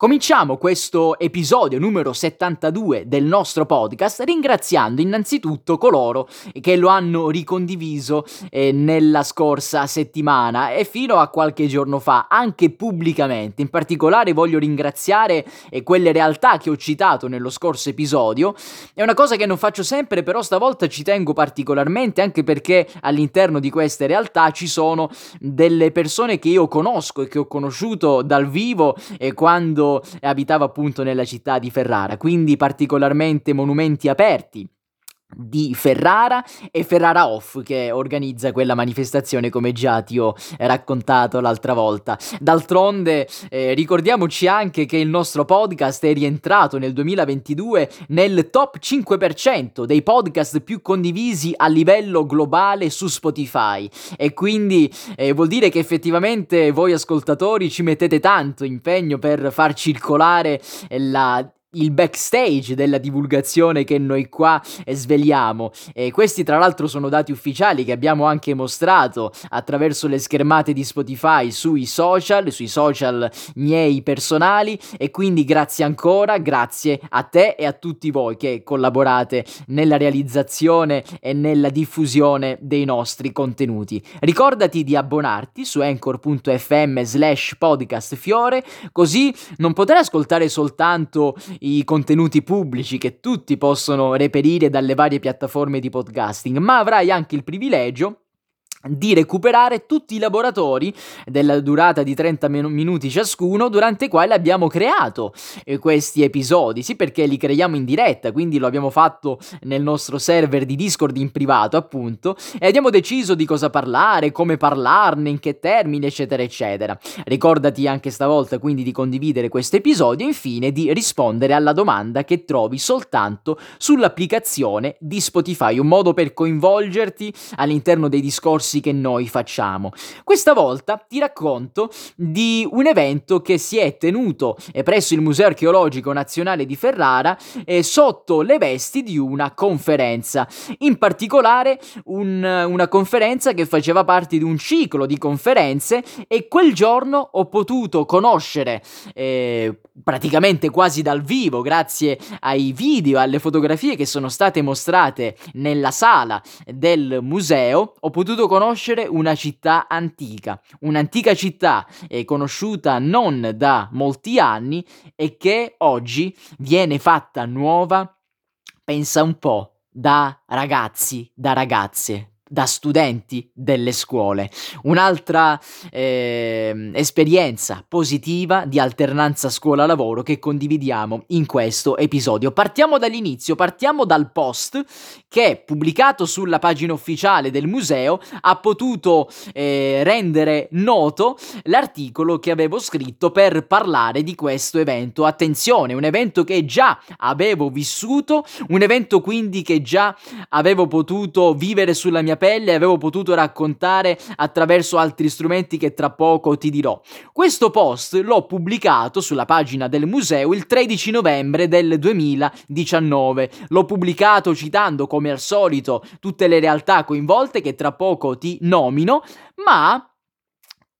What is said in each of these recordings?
Cominciamo questo episodio numero 72 del nostro podcast ringraziando innanzitutto coloro che lo hanno ricondiviso eh, nella scorsa settimana e fino a qualche giorno fa, anche pubblicamente. In particolare voglio ringraziare eh, quelle realtà che ho citato nello scorso episodio. È una cosa che non faccio sempre, però stavolta ci tengo particolarmente anche perché all'interno di queste realtà ci sono delle persone che io conosco e che ho conosciuto dal vivo e quando abitava appunto nella città di Ferrara, quindi particolarmente monumenti aperti di Ferrara e Ferrara Off che organizza quella manifestazione come già ti ho raccontato l'altra volta. D'altronde eh, ricordiamoci anche che il nostro podcast è rientrato nel 2022 nel top 5% dei podcast più condivisi a livello globale su Spotify e quindi eh, vuol dire che effettivamente voi ascoltatori ci mettete tanto impegno per far circolare la il backstage della divulgazione che noi qua sveliamo. E questi, tra l'altro, sono dati ufficiali che abbiamo anche mostrato attraverso le schermate di Spotify sui social, sui social miei personali. E quindi grazie ancora, grazie a te e a tutti voi che collaborate nella realizzazione e nella diffusione dei nostri contenuti. Ricordati di abbonarti su anchor.fm slash podcast fiore, così non potrai ascoltare soltanto i contenuti pubblici che tutti possono reperire dalle varie piattaforme di podcasting, ma avrai anche il privilegio di recuperare tutti i laboratori della durata di 30 minuti ciascuno durante i quali abbiamo creato eh, questi episodi, sì perché li creiamo in diretta, quindi lo abbiamo fatto nel nostro server di Discord in privato appunto e abbiamo deciso di cosa parlare, come parlarne, in che termini eccetera eccetera. Ricordati anche stavolta quindi di condividere questo episodio e infine di rispondere alla domanda che trovi soltanto sull'applicazione di Spotify, un modo per coinvolgerti all'interno dei discorsi discorsi che noi facciamo. Questa volta ti racconto di un evento che si è tenuto eh, presso il Museo Archeologico Nazionale di Ferrara eh, sotto le vesti di una conferenza, in particolare un, una conferenza che faceva parte di un ciclo di conferenze e quel giorno ho potuto conoscere eh, praticamente quasi dal vivo, grazie ai video, alle fotografie che sono state mostrate nella sala del museo, ho potuto conoscere una città antica, un'antica città eh, conosciuta non da molti anni e che oggi viene fatta nuova, pensa un po', da ragazzi, da ragazze, da studenti delle scuole. Un'altra eh, esperienza positiva di alternanza scuola-lavoro che condividiamo in questo episodio. Partiamo dall'inizio, partiamo dal post che pubblicato sulla pagina ufficiale del museo ha potuto eh, rendere noto l'articolo che avevo scritto per parlare di questo evento. Attenzione, un evento che già avevo vissuto, un evento quindi che già avevo potuto vivere sulla mia pelle avevo potuto raccontare attraverso altri strumenti che tra poco ti dirò. Questo post l'ho pubblicato sulla pagina del museo il 13 novembre del 2019. L'ho pubblicato citando come al solito tutte le realtà coinvolte che tra poco ti nomino, ma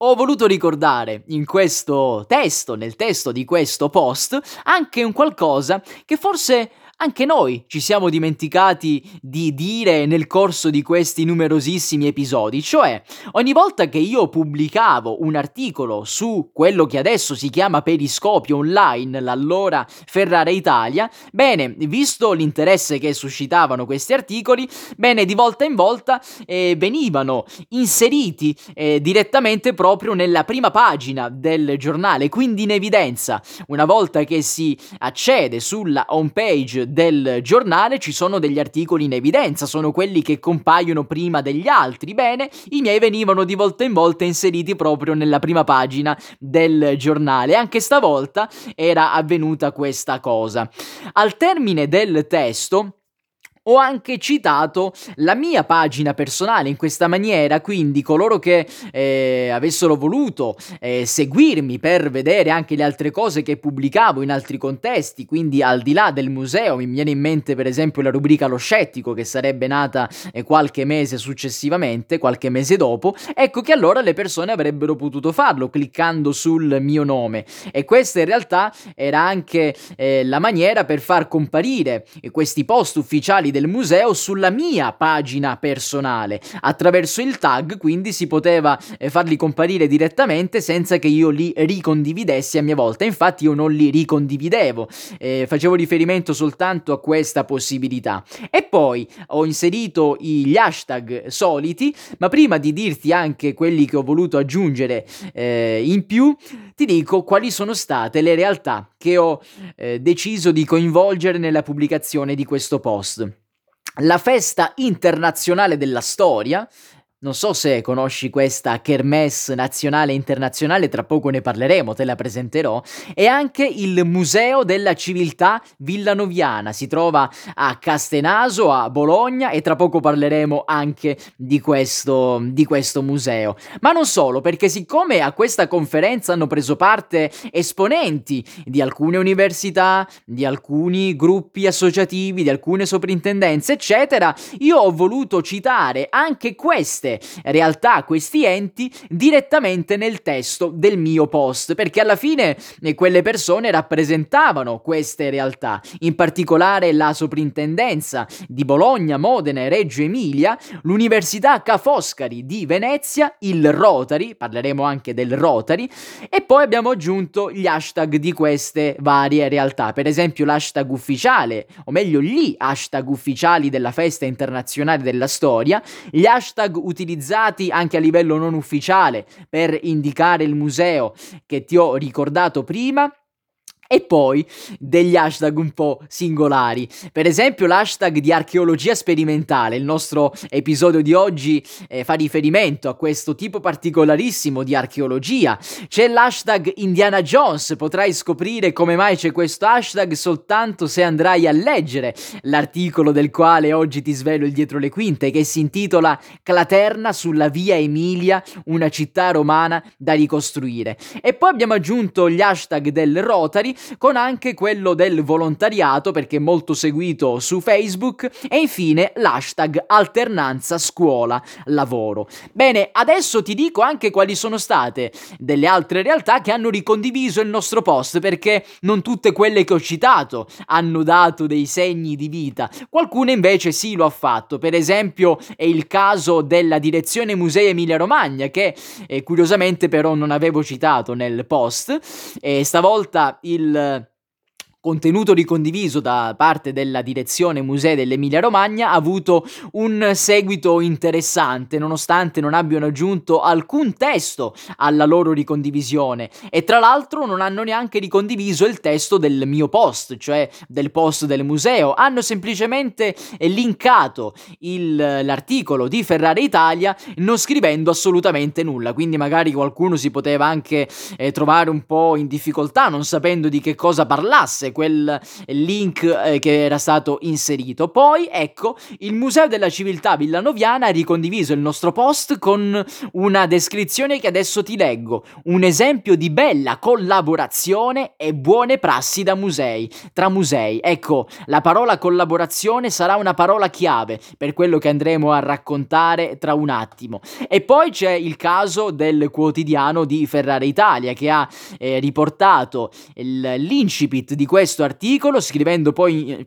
ho voluto ricordare in questo testo, nel testo di questo post, anche un qualcosa che forse anche noi ci siamo dimenticati di dire nel corso di questi numerosissimi episodi, cioè ogni volta che io pubblicavo un articolo su quello che adesso si chiama Periscopio Online, l'allora Ferrara Italia, bene, visto l'interesse che suscitavano questi articoli, bene, di volta in volta eh, venivano inseriti eh, direttamente proprio nella prima pagina del giornale, quindi in evidenza. Una volta che si accede sulla homepage del giornale ci sono degli articoli in evidenza, sono quelli che compaiono prima degli altri. Bene, i miei venivano di volta in volta inseriti proprio nella prima pagina del giornale. Anche stavolta era avvenuta questa cosa. Al termine del testo ho anche citato la mia pagina personale in questa maniera, quindi coloro che eh, avessero voluto eh, seguirmi per vedere anche le altre cose che pubblicavo in altri contesti, quindi al di là del museo, mi viene in mente per esempio la rubrica Lo Scettico che sarebbe nata eh, qualche mese successivamente, qualche mese dopo, ecco che allora le persone avrebbero potuto farlo cliccando sul mio nome. E questa in realtà era anche eh, la maniera per far comparire questi post ufficiali del museo sulla mia pagina personale. Attraverso il tag quindi si poteva eh, farli comparire direttamente senza che io li ricondividessi a mia volta. Infatti io non li ricondividevo, eh, facevo riferimento soltanto a questa possibilità. E poi ho inserito gli hashtag soliti, ma prima di dirti anche quelli che ho voluto aggiungere eh, in più, ti dico quali sono state le realtà che ho eh, deciso di coinvolgere nella pubblicazione di questo post. La festa internazionale della storia, non so se conosci questa kermesse nazionale e internazionale, tra poco ne parleremo, te la presenterò, e anche il Museo della Civiltà Villanoviana, si trova a Castenaso, a Bologna e tra poco parleremo anche di questo, di questo museo. Ma non solo, perché siccome a questa conferenza hanno preso parte esponenti di alcune università, di alcuni gruppi associativi, di alcune soprintendenze, eccetera, io ho voluto citare anche queste queste realtà, questi enti direttamente nel testo del mio post, perché alla fine eh, quelle persone rappresentavano queste realtà, in particolare la soprintendenza di Bologna, Modena e Reggio Emilia, l'Università Ca' Foscari di Venezia, il Rotary, parleremo anche del Rotary, e poi abbiamo aggiunto gli hashtag di queste varie realtà, per esempio l'hashtag ufficiale, o meglio gli hashtag ufficiali della festa internazionale della storia, gli hashtag utilizzati utilizzati anche a livello non ufficiale per indicare il museo che ti ho ricordato prima e poi degli hashtag un po' singolari. Per esempio l'hashtag di archeologia sperimentale, il nostro episodio di oggi eh, fa riferimento a questo tipo particolarissimo di archeologia. C'è l'hashtag Indiana Jones, potrai scoprire come mai c'è questo hashtag soltanto se andrai a leggere l'articolo del quale oggi ti svelo il dietro le quinte, che si intitola Claterna sulla via Emilia, una città romana da ricostruire. E poi abbiamo aggiunto gli hashtag del Rotary con anche quello del volontariato perché è molto seguito su Facebook e infine l'hashtag alternanza scuola lavoro. Bene, adesso ti dico anche quali sono state delle altre realtà che hanno ricondiviso il nostro post perché non tutte quelle che ho citato hanno dato dei segni di vita, qualcune invece sì lo ha fatto, per esempio è il caso della direzione Musei Emilia Romagna che eh, curiosamente però non avevo citato nel post e stavolta il il contenuto ricondiviso da parte della direzione Musei dell'Emilia Romagna ha avuto un seguito interessante nonostante non abbiano aggiunto alcun testo alla loro ricondivisione. E tra l'altro non hanno neanche ricondiviso il testo del mio post, cioè del post del museo, hanno semplicemente linkato il, l'articolo di Ferrari Italia non scrivendo assolutamente nulla, quindi magari qualcuno si poteva anche eh, trovare un po' in difficoltà non sapendo di che cosa parlasse quel link eh, che era stato inserito. Poi, ecco, il Museo della Civiltà Villanoviana ha ricondiviso il nostro post con una descrizione che adesso ti leggo. Un esempio di bella collaborazione e buone prassi da musei, tra musei. Ecco, la parola collaborazione sarà una parola chiave per quello che andremo a raccontare tra un attimo. E poi c'è il caso del quotidiano di Ferrari Italia che ha eh, riportato il, l'incipit di questo questo articolo, scrivendo poi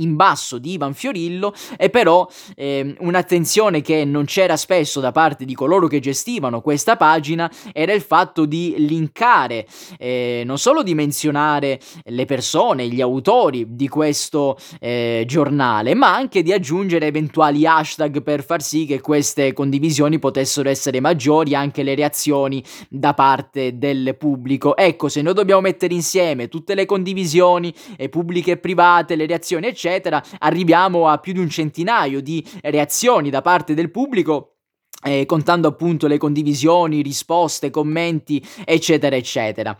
in basso di Ivan Fiorillo e però eh, un'attenzione che non c'era spesso da parte di coloro che gestivano questa pagina era il fatto di linkare, eh, non solo di menzionare le persone, gli autori di questo eh, giornale, ma anche di aggiungere eventuali hashtag per far sì che queste condivisioni potessero essere maggiori, anche le reazioni da parte del pubblico. Ecco, se noi dobbiamo mettere insieme tutte le condivisioni, pubbliche e private, le reazioni, eccetera, eccetera, arriviamo a più di un centinaio di reazioni da parte del pubblico. Eh, contando appunto le condivisioni, risposte, commenti, eccetera, eccetera.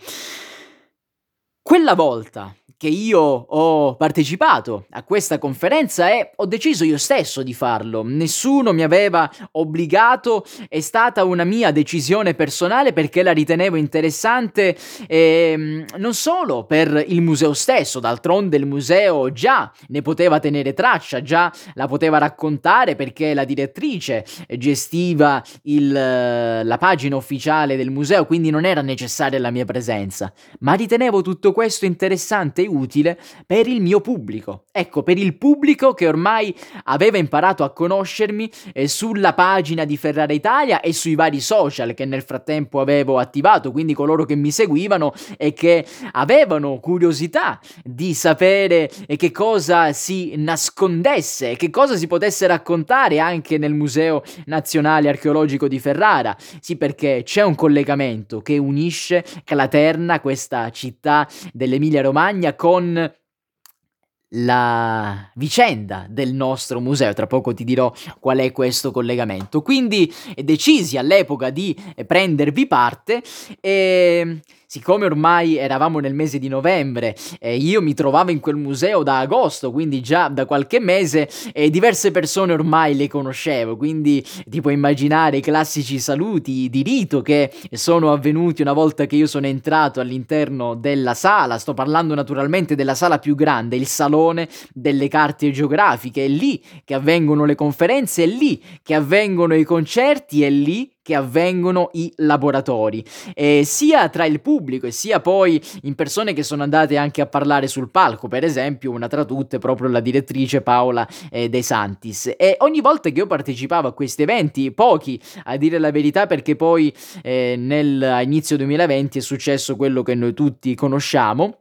Quella volta che io ho partecipato a questa conferenza e ho deciso io stesso di farlo. Nessuno mi aveva obbligato, è stata una mia decisione personale perché la ritenevo interessante eh, non solo per il museo stesso, d'altronde il museo già ne poteva tenere traccia, già la poteva raccontare perché la direttrice gestiva il, la pagina ufficiale del museo, quindi non era necessaria la mia presenza, ma ritenevo tutto questo interessante utile per il mio pubblico. Ecco, per il pubblico che ormai aveva imparato a conoscermi eh, sulla pagina di Ferrara Italia e sui vari social che nel frattempo avevo attivato, quindi coloro che mi seguivano e che avevano curiosità di sapere eh, che cosa si nascondesse, che cosa si potesse raccontare anche nel Museo Nazionale Archeologico di Ferrara. Sì, perché c'è un collegamento che unisce Claterna, questa città dell'Emilia Romagna, con la vicenda del nostro museo. Tra poco ti dirò qual è questo collegamento. Quindi decisi all'epoca di prendervi parte e siccome ormai eravamo nel mese di novembre e io mi trovavo in quel museo da agosto, quindi già da qualche mese, e diverse persone ormai le conoscevo, quindi ti puoi immaginare i classici saluti di rito che sono avvenuti una volta che io sono entrato all'interno della sala, sto parlando naturalmente della sala più grande, il salone delle carte geografiche, è lì che avvengono le conferenze, è lì che avvengono i concerti, è lì che avvengono i laboratori, eh, sia tra il pubblico e sia poi in persone che sono andate anche a parlare sul palco, per esempio una tra tutte proprio la direttrice Paola eh, De Santis. E ogni volta che io partecipavo a questi eventi, pochi a dire la verità perché poi eh, nell'inizio 2020 è successo quello che noi tutti conosciamo,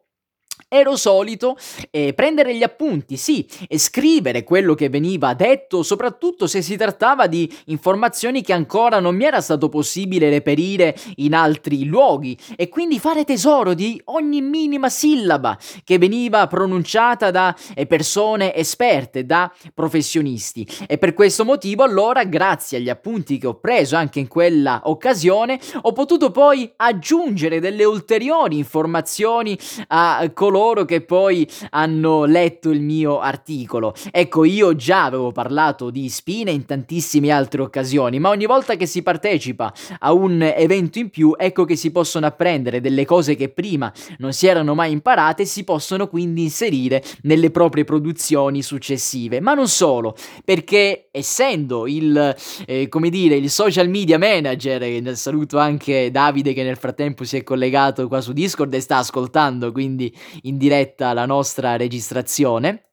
ero solito eh, prendere gli appunti, sì, e scrivere quello che veniva detto, soprattutto se si trattava di informazioni che ancora non mi era stato possibile reperire in altri luoghi, e quindi fare tesoro di ogni minima sillaba che veniva pronunciata da eh, persone esperte, da professionisti. E per questo motivo, allora, grazie agli appunti che ho preso anche in quella occasione, ho potuto poi aggiungere delle ulteriori informazioni a coloro coloro che poi hanno letto il mio articolo. Ecco, io già avevo parlato di spine in tantissime altre occasioni, ma ogni volta che si partecipa a un evento in più, ecco che si possono apprendere delle cose che prima non si erano mai imparate e si possono quindi inserire nelle proprie produzioni successive. Ma non solo, perché essendo il, eh, come dire, il social media manager, saluto anche Davide che nel frattempo si è collegato qua su Discord e sta ascoltando, quindi in diretta la nostra registrazione.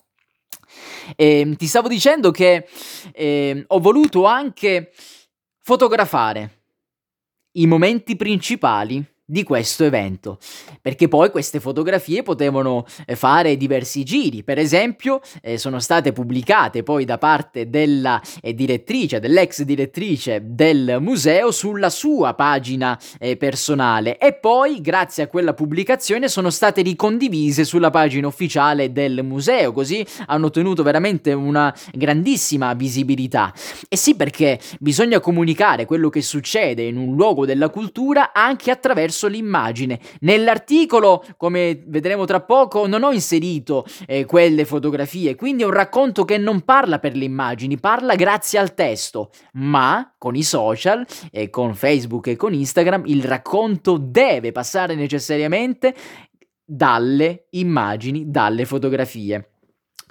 E ehm, ti stavo dicendo che eh, ho voluto anche fotografare i momenti principali di questo evento, perché poi queste fotografie potevano eh, fare diversi giri, per esempio eh, sono state pubblicate poi da parte della eh, direttrice, dell'ex direttrice del museo sulla sua pagina eh, personale. E poi grazie a quella pubblicazione sono state ricondivise sulla pagina ufficiale del museo, così hanno ottenuto veramente una grandissima visibilità. E sì perché bisogna comunicare quello che succede in un luogo della cultura anche attraverso attraverso l'immagine. Nell'articolo, come vedremo tra poco, non ho inserito eh, quelle fotografie, quindi è un racconto che non parla per le immagini, parla grazie al testo, ma con i social, eh, con Facebook e con Instagram, il racconto deve passare necessariamente dalle immagini, dalle fotografie.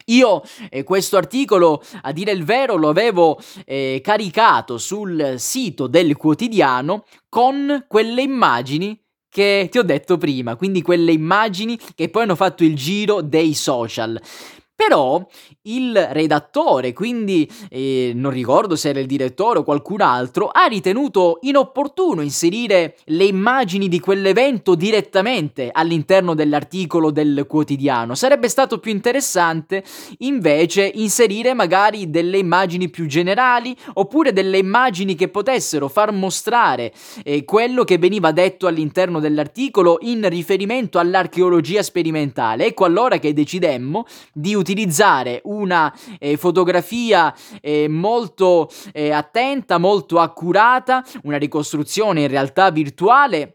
Io eh, questo articolo, a dire il vero, lo avevo eh, caricato sul sito del quotidiano con quelle immagini che ti ho detto prima, quindi quelle immagini che poi hanno fatto il giro dei social. Però il redattore, quindi eh, non ricordo se era il direttore o qualcun altro, ha ritenuto inopportuno inserire le immagini di quell'evento direttamente all'interno dell'articolo del quotidiano. Sarebbe stato più interessante invece inserire magari delle immagini più generali oppure delle immagini che potessero far mostrare eh, quello che veniva detto all'interno dell'articolo in riferimento all'archeologia sperimentale. Ecco allora che decidemmo di utilizzare utilizzare una eh, fotografia eh, molto eh, attenta, molto accurata, una ricostruzione in realtà virtuale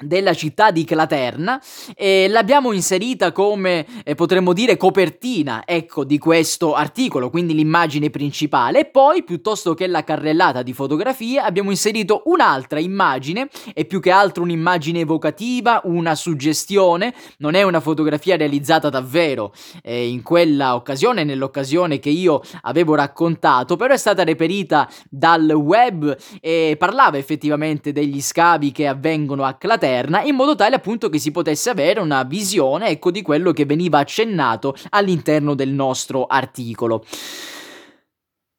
della città di Claterna e l'abbiamo inserita come eh, potremmo dire copertina ecco di questo articolo quindi l'immagine principale. E poi piuttosto che la carrellata di fotografie abbiamo inserito un'altra immagine e più che altro un'immagine evocativa una suggestione. Non è una fotografia realizzata davvero eh, in quella occasione nell'occasione che io avevo raccontato però è stata reperita dal web e parlava effettivamente degli scavi che avvengono a Claterna paterna in modo tale appunto che si potesse avere una visione ecco di quello che veniva accennato all'interno del nostro articolo.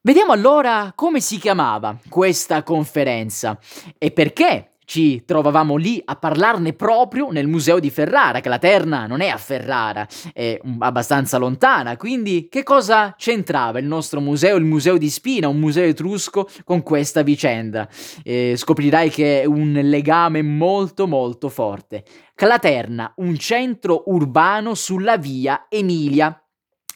Vediamo allora come si chiamava questa conferenza e perché ci trovavamo lì a parlarne proprio nel museo di Ferrara, che la Terna non è a Ferrara, è abbastanza lontana, quindi che cosa c'entrava il nostro museo, il museo di Spina, un museo etrusco, con questa vicenda? Eh, scoprirai che è un legame molto molto forte. Claterna, un centro urbano sulla via Emilia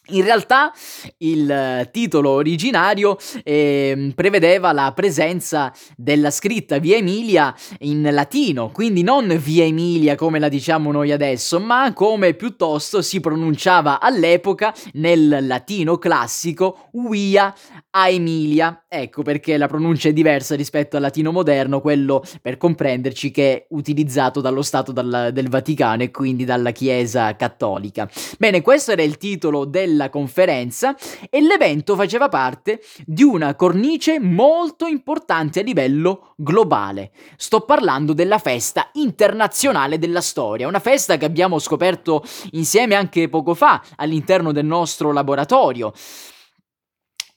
in realtà il eh, titolo originario eh, prevedeva la presenza della scritta Via Emilia in latino, quindi non Via Emilia come la diciamo noi adesso, ma come piuttosto si pronunciava all'epoca nel latino classico Via Aemilia. Ecco perché la pronuncia è diversa rispetto al latino moderno, quello per comprenderci che è utilizzato dallo Stato dal, del Vaticano e quindi dalla Chiesa cattolica. Bene, questo era il titolo del della conferenza e l'evento faceva parte di una cornice molto importante a livello globale. Sto parlando della festa internazionale della storia, una festa che abbiamo scoperto insieme anche poco fa all'interno del nostro laboratorio.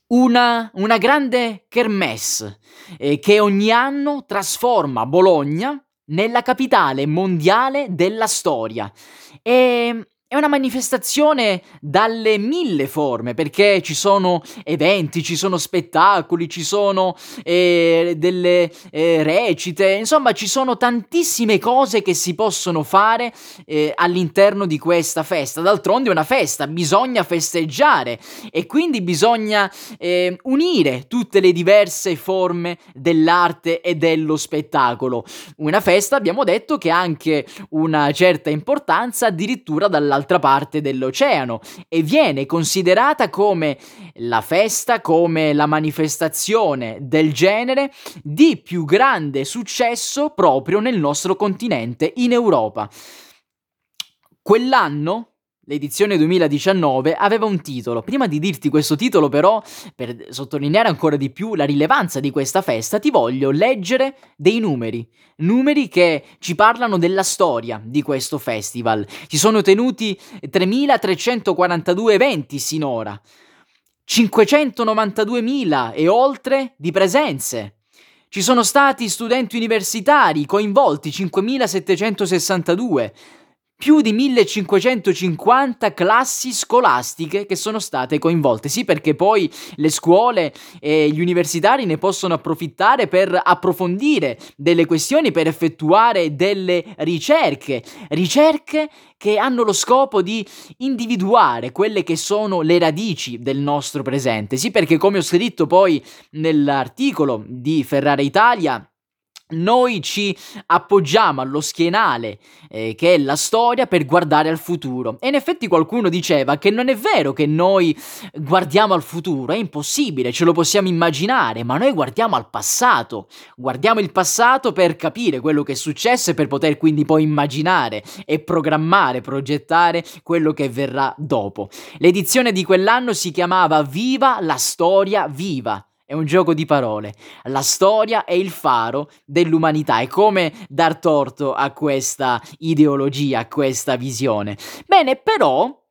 Una, una grande kermesse eh, che ogni anno trasforma Bologna nella capitale mondiale della storia. E è una manifestazione dalle mille forme, perché ci sono eventi, ci sono spettacoli, ci sono eh, delle eh, recite, insomma ci sono tantissime cose che si possono fare eh, all'interno di questa festa. D'altronde è una festa, bisogna festeggiare e quindi bisogna eh, unire tutte le diverse forme dell'arte e dello spettacolo. Una festa, abbiamo detto, che ha anche una certa importanza addirittura dall'altra dall'altra parte dell'oceano e viene considerata come la festa, come la manifestazione del genere di più grande successo proprio nel nostro continente, in Europa. Quell'anno L'edizione 2019 aveva un titolo. Prima di dirti questo titolo, però, per sottolineare ancora di più la rilevanza di questa festa, ti voglio leggere dei numeri. Numeri che ci parlano della storia di questo festival. Ci sono tenuti 3.342 eventi sinora, 592.000 e oltre di presenze. Ci sono stati studenti universitari coinvolti, 5.762 più di 1550 classi scolastiche che sono state coinvolte. Sì, perché poi le scuole e gli universitari ne possono approfittare per approfondire delle questioni, per effettuare delle ricerche. Ricerche che hanno lo scopo di individuare quelle che sono le radici del nostro presente. Sì, perché come ho scritto poi nell'articolo di Ferrara Italia, noi ci appoggiamo allo schienale eh, che è la storia per guardare al futuro. E in effetti qualcuno diceva che non è vero che noi guardiamo al futuro, è impossibile, ce lo possiamo immaginare, ma noi guardiamo al passato. Guardiamo il passato per capire quello che è successo e per poter quindi poi immaginare e programmare, progettare quello che verrà dopo. L'edizione di quell'anno si chiamava Viva la storia viva è un gioco di parole. La storia è il faro dell'umanità. È come dar torto a questa ideologia, a questa visione. Bene, però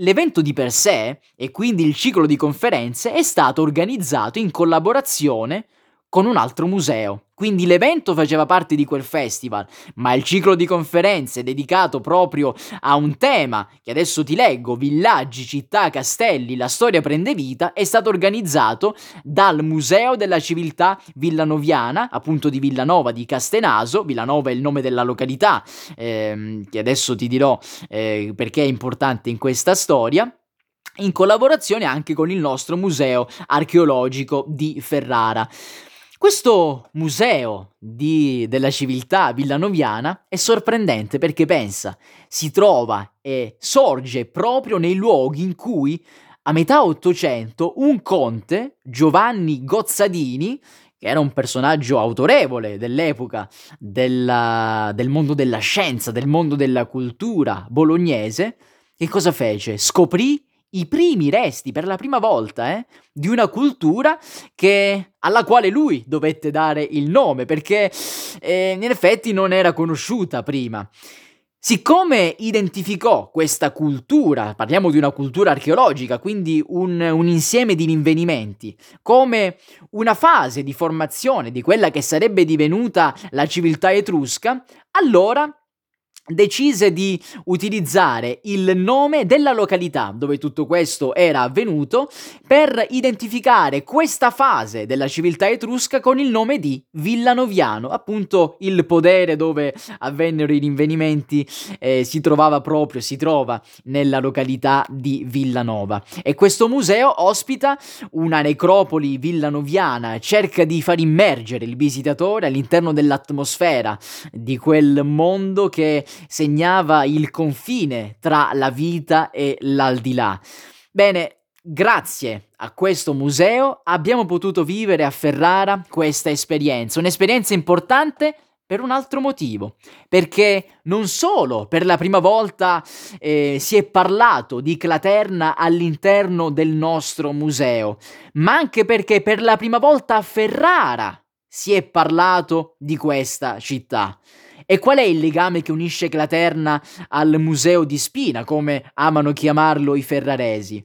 L'evento di per sé, e quindi il ciclo di conferenze, è stato organizzato in collaborazione con un altro museo. Quindi l'evento faceva parte di quel festival, ma il ciclo di conferenze dedicato proprio a un tema che adesso ti leggo, villaggi, città, castelli, la storia prende vita, è stato organizzato dal Museo della Civiltà Villanoviana, appunto di Villanova di Castenaso, Villanova è il nome della località, ehm, che adesso ti dirò eh, perché è importante in questa storia in collaborazione anche con il nostro museo archeologico di Ferrara. Questo museo di, della civiltà villanoviana è sorprendente perché pensa, si trova e sorge proprio nei luoghi in cui a metà Ottocento un conte, Giovanni Gozzadini, che era un personaggio autorevole dell'epoca della, del mondo della scienza, del mondo della cultura bolognese, che cosa fece? Scoprì i primi resti per la prima volta eh, di una cultura che, alla quale lui dovette dare il nome perché eh, in effetti non era conosciuta prima. Siccome identificò questa cultura, parliamo di una cultura archeologica, quindi un, un, insieme di rinvenimenti, come una fase di formazione di quella che sarebbe divenuta la civiltà etrusca, allora decise di utilizzare il nome della località dove tutto questo era avvenuto per identificare questa fase della civiltà etrusca con il nome di Villanoviano, appunto il podere dove avvennero i rinvenimenti eh, si trovava proprio, si trova nella località di Villanova. E questo museo ospita una necropoli villanoviana, cerca di far immergere il visitatore all'interno dell'atmosfera di quel mondo che segnava il confine tra la vita e l'aldilà. Bene, grazie a questo museo abbiamo potuto vivere a Ferrara questa esperienza, un'esperienza importante per un altro motivo, perché non solo per la prima volta eh, si è parlato di Claterna all'interno del nostro museo, ma anche perché per la prima volta a Ferrara si è parlato di questa città. E qual è il legame che unisce Claterna al museo di Spina, come amano chiamarlo i ferraresi?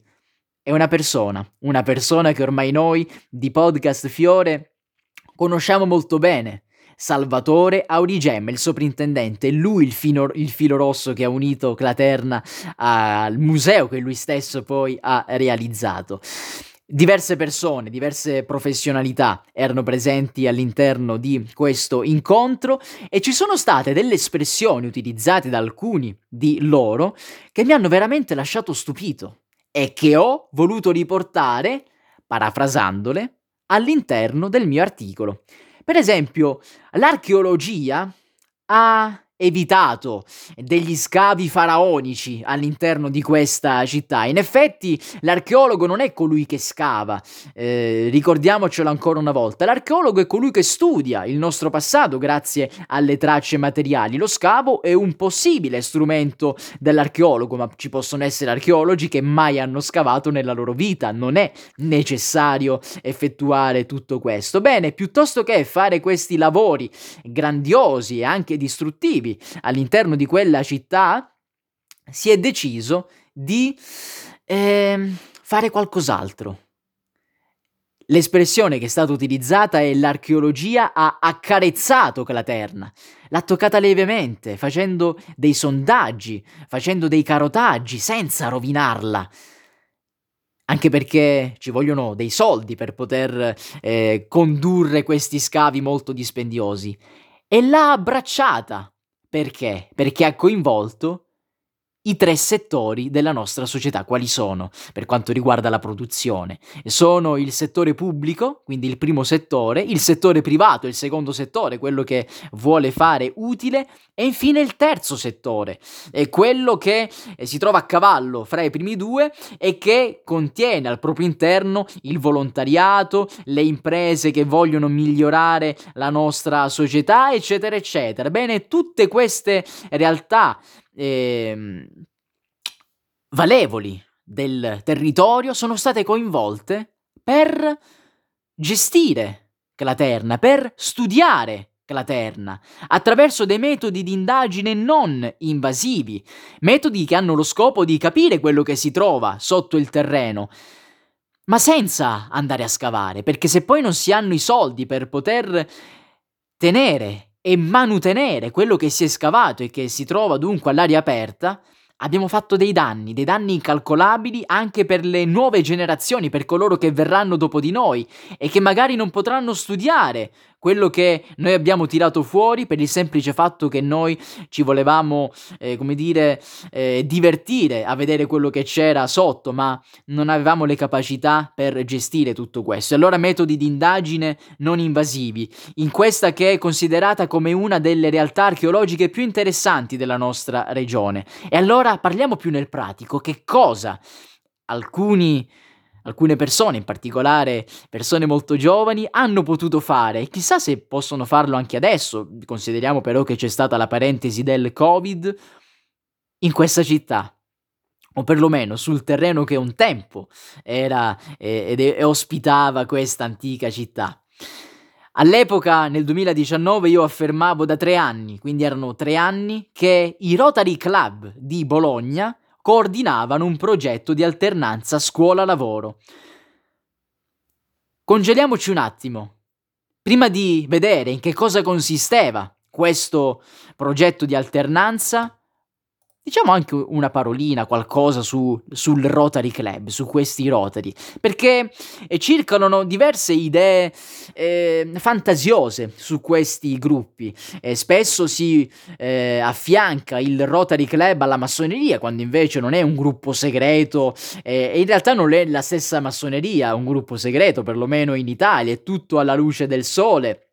È una persona, una persona che ormai noi di Podcast Fiore conosciamo molto bene. Salvatore Aurigem, il soprintendente, lui il, fino, il filo rosso che ha unito Claterna al museo che lui stesso poi ha realizzato. Diverse persone, diverse professionalità erano presenti all'interno di questo incontro e ci sono state delle espressioni utilizzate da alcuni di loro che mi hanno veramente lasciato stupito e che ho voluto riportare, parafrasandole, all'interno del mio articolo. Per esempio, l'archeologia ha evitato degli scavi faraonici all'interno di questa città. In effetti l'archeologo non è colui che scava, eh, ricordiamocelo ancora una volta, l'archeologo è colui che studia il nostro passato grazie alle tracce materiali. Lo scavo è un possibile strumento dell'archeologo, ma ci possono essere archeologi che mai hanno scavato nella loro vita, non è necessario effettuare tutto questo. Bene, piuttosto che fare questi lavori grandiosi e anche distruttivi, all'interno di quella città, si è deciso di eh, fare qualcos'altro. L'espressione che è stata utilizzata è l'archeologia ha accarezzato Claterna, l'ha toccata levemente, facendo dei sondaggi, facendo dei carotaggi, senza rovinarla. Anche perché ci vogliono dei soldi per poter eh, condurre questi scavi molto dispendiosi. E l'ha abbracciata, perché? Perché ha coinvolto i tre settori della nostra società. Quali sono per quanto riguarda la produzione? Sono il settore pubblico, quindi il primo settore, il settore privato, il secondo settore, quello che vuole fare utile, e infine il terzo settore, è quello che eh, si trova a cavallo fra i primi due e che contiene al proprio interno il volontariato, le imprese che vogliono migliorare la nostra società, eccetera, eccetera. Bene, tutte queste realtà eh, valevoli del territorio sono state coinvolte per gestire Claterna, per studiare Claterna, attraverso dei metodi di indagine non invasivi, metodi che hanno lo scopo di capire quello che si trova sotto il terreno, ma senza andare a scavare, perché se poi non si hanno i soldi per poter tenere e manutenere quello che si è scavato e che si trova dunque all'aria aperta, abbiamo fatto dei danni, dei danni incalcolabili anche per le nuove generazioni, per coloro che verranno dopo di noi e che magari non potranno studiare quello che noi abbiamo tirato fuori per il semplice fatto che noi ci volevamo, eh, come dire, eh, divertire a vedere quello che c'era sotto, ma non avevamo le capacità per gestire tutto questo. Allora metodi di indagine non invasivi, in questa che è considerata come una delle realtà archeologiche più interessanti della nostra regione. E allora parliamo più nel pratico, che cosa alcuni alcune persone, in particolare persone molto giovani, hanno potuto fare e chissà se possono farlo anche adesso, consideriamo però che c'è stata la parentesi del Covid in questa città o perlomeno sul terreno che un tempo era eh, ed ospitava questa antica città. All'epoca, nel 2019, io affermavo da tre anni, quindi erano tre anni, che i Rotary Club di Bologna coordinavano un progetto di alternanza scuola-lavoro. Congeliamoci un attimo. Prima di vedere in che cosa consisteva questo progetto di alternanza, diciamo anche una parolina, qualcosa su, sul Rotary Club, su questi Rotary, perché eh, circolano diverse idee eh, fantasiose su questi gruppi. Eh, spesso si eh, affianca il Rotary Club alla massoneria, quando invece non è un gruppo segreto eh, e in realtà non è la stessa massoneria, un gruppo segreto, perlomeno in Italia, è tutto alla luce del sole.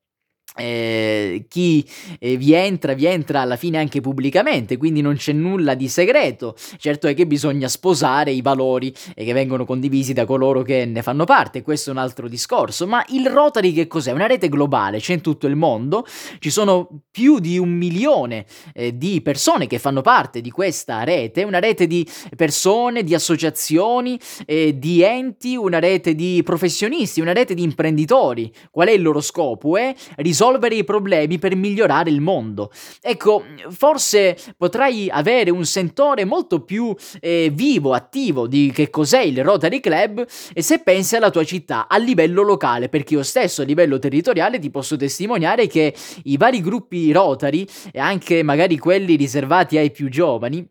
Eh, chi eh, vi entra, vi entra alla fine anche pubblicamente, quindi non c'è nulla di segreto. Certo è che bisogna sposare i valori eh, che vengono condivisi da coloro che ne fanno parte, questo è un altro discorso. Ma il Rotary che cos'è? Una rete globale, c'è in tutto il mondo, ci sono più di un milione eh, di persone che fanno parte di questa rete, una rete di persone, di associazioni, eh, di enti, una rete di professionisti, una rete di imprenditori. Qual è il loro scopo? È risolvere risolvere i problemi per migliorare il mondo. Ecco, forse potrai avere un sentore molto più eh, vivo, attivo di che cos'è il Rotary Club e se pensi alla tua città a livello locale, perché io stesso a livello territoriale ti posso testimoniare che i vari gruppi Rotary e anche magari quelli riservati ai più giovani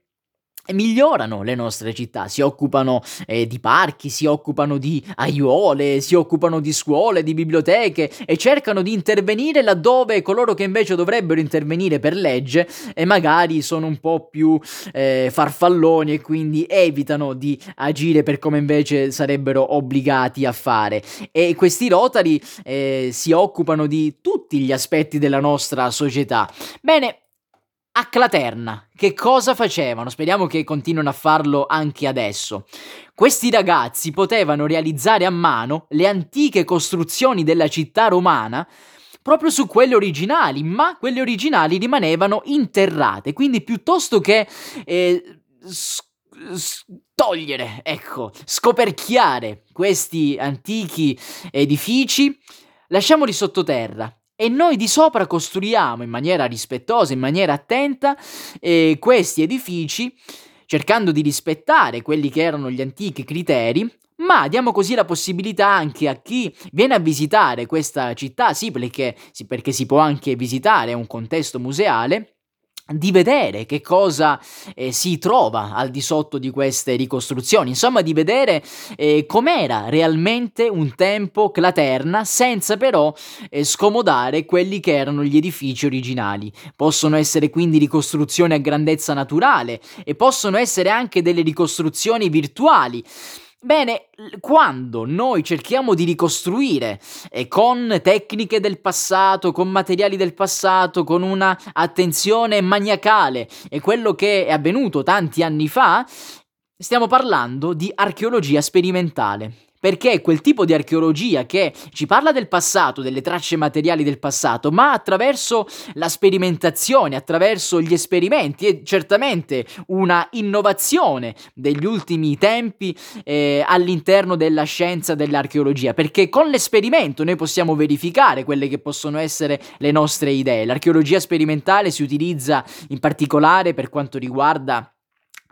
migliorano le nostre città, si occupano eh, di parchi, si occupano di aiuole, si occupano di scuole, di biblioteche e cercano di intervenire laddove coloro che invece dovrebbero intervenire per legge e magari sono un po' più eh, farfalloni e quindi evitano di agire per come invece sarebbero obbligati a fare. E questi Rotari eh, si occupano di tutti gli aspetti della nostra società. Bene, a Claterna, che cosa facevano? Speriamo che continuino a farlo anche adesso. Questi ragazzi potevano realizzare a mano le antiche costruzioni della città romana proprio su quelle originali, ma quelle originali rimanevano interrate, quindi piuttosto che eh, s- togliere, ecco, scoperchiare questi antichi edifici, lasciamoli sottoterra e noi di sopra costruiamo in maniera rispettosa, in maniera attenta, eh, questi edifici, cercando di rispettare quelli che erano gli antichi criteri, ma diamo così la possibilità anche a chi viene a visitare questa città, sì perché, sì, perché si può anche visitare, è un contesto museale, di vedere che cosa eh, si trova al di sotto di queste ricostruzioni, insomma di vedere eh, com'era realmente un tempo Claterna senza però eh, scomodare quelli che erano gli edifici originali. Possono essere quindi ricostruzioni a grandezza naturale e possono essere anche delle ricostruzioni virtuali. Bene, quando noi cerchiamo di ricostruire eh, con tecniche del passato, con materiali del passato, con una attenzione maniacale e quello che è avvenuto tanti anni fa, stiamo parlando di archeologia sperimentale perché è quel tipo di archeologia che ci parla del passato, delle tracce materiali del passato, ma attraverso la sperimentazione, attraverso gli esperimenti e certamente una innovazione degli ultimi tempi eh, all'interno della scienza dell'archeologia, perché con l'esperimento noi possiamo verificare quelle che possono essere le nostre idee. L'archeologia sperimentale si utilizza in particolare per quanto riguarda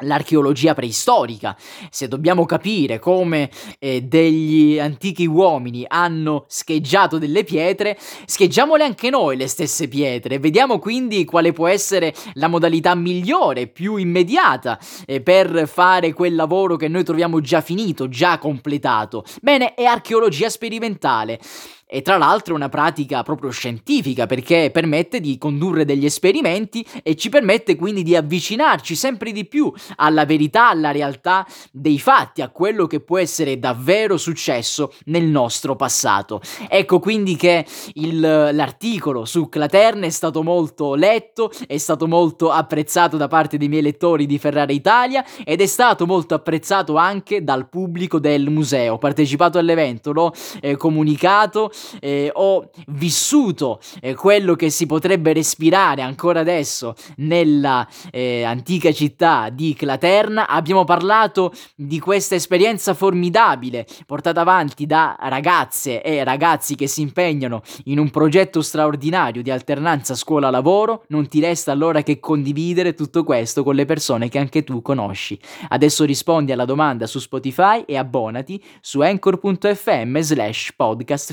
l'archeologia preistorica, se dobbiamo capire come eh, degli antichi uomini hanno scheggiato delle pietre, scheggiamole anche noi le stesse pietre, vediamo quindi quale può essere la modalità migliore, più immediata eh, per fare quel lavoro che noi troviamo già finito, già completato. Bene, è archeologia sperimentale. E tra l'altro è una pratica proprio scientifica perché permette di condurre degli esperimenti e ci permette quindi di avvicinarci sempre di più alla verità, alla realtà dei fatti, a quello che può essere davvero successo nel nostro passato. Ecco quindi che il, l'articolo su Claterna è stato molto letto, è stato molto apprezzato da parte dei miei lettori di Ferrara Italia ed è stato molto apprezzato anche dal pubblico del museo. Ho partecipato all'evento, l'ho eh, comunicato eh, ho vissuto eh, quello che si potrebbe respirare ancora adesso nella eh, antica città di Claterna. Abbiamo parlato di questa esperienza formidabile portata avanti da ragazze e ragazzi che si impegnano in un progetto straordinario di alternanza scuola-lavoro. Non ti resta allora che condividere tutto questo con le persone che anche tu conosci. Adesso rispondi alla domanda su Spotify e abbonati su anchor.fm slash podcast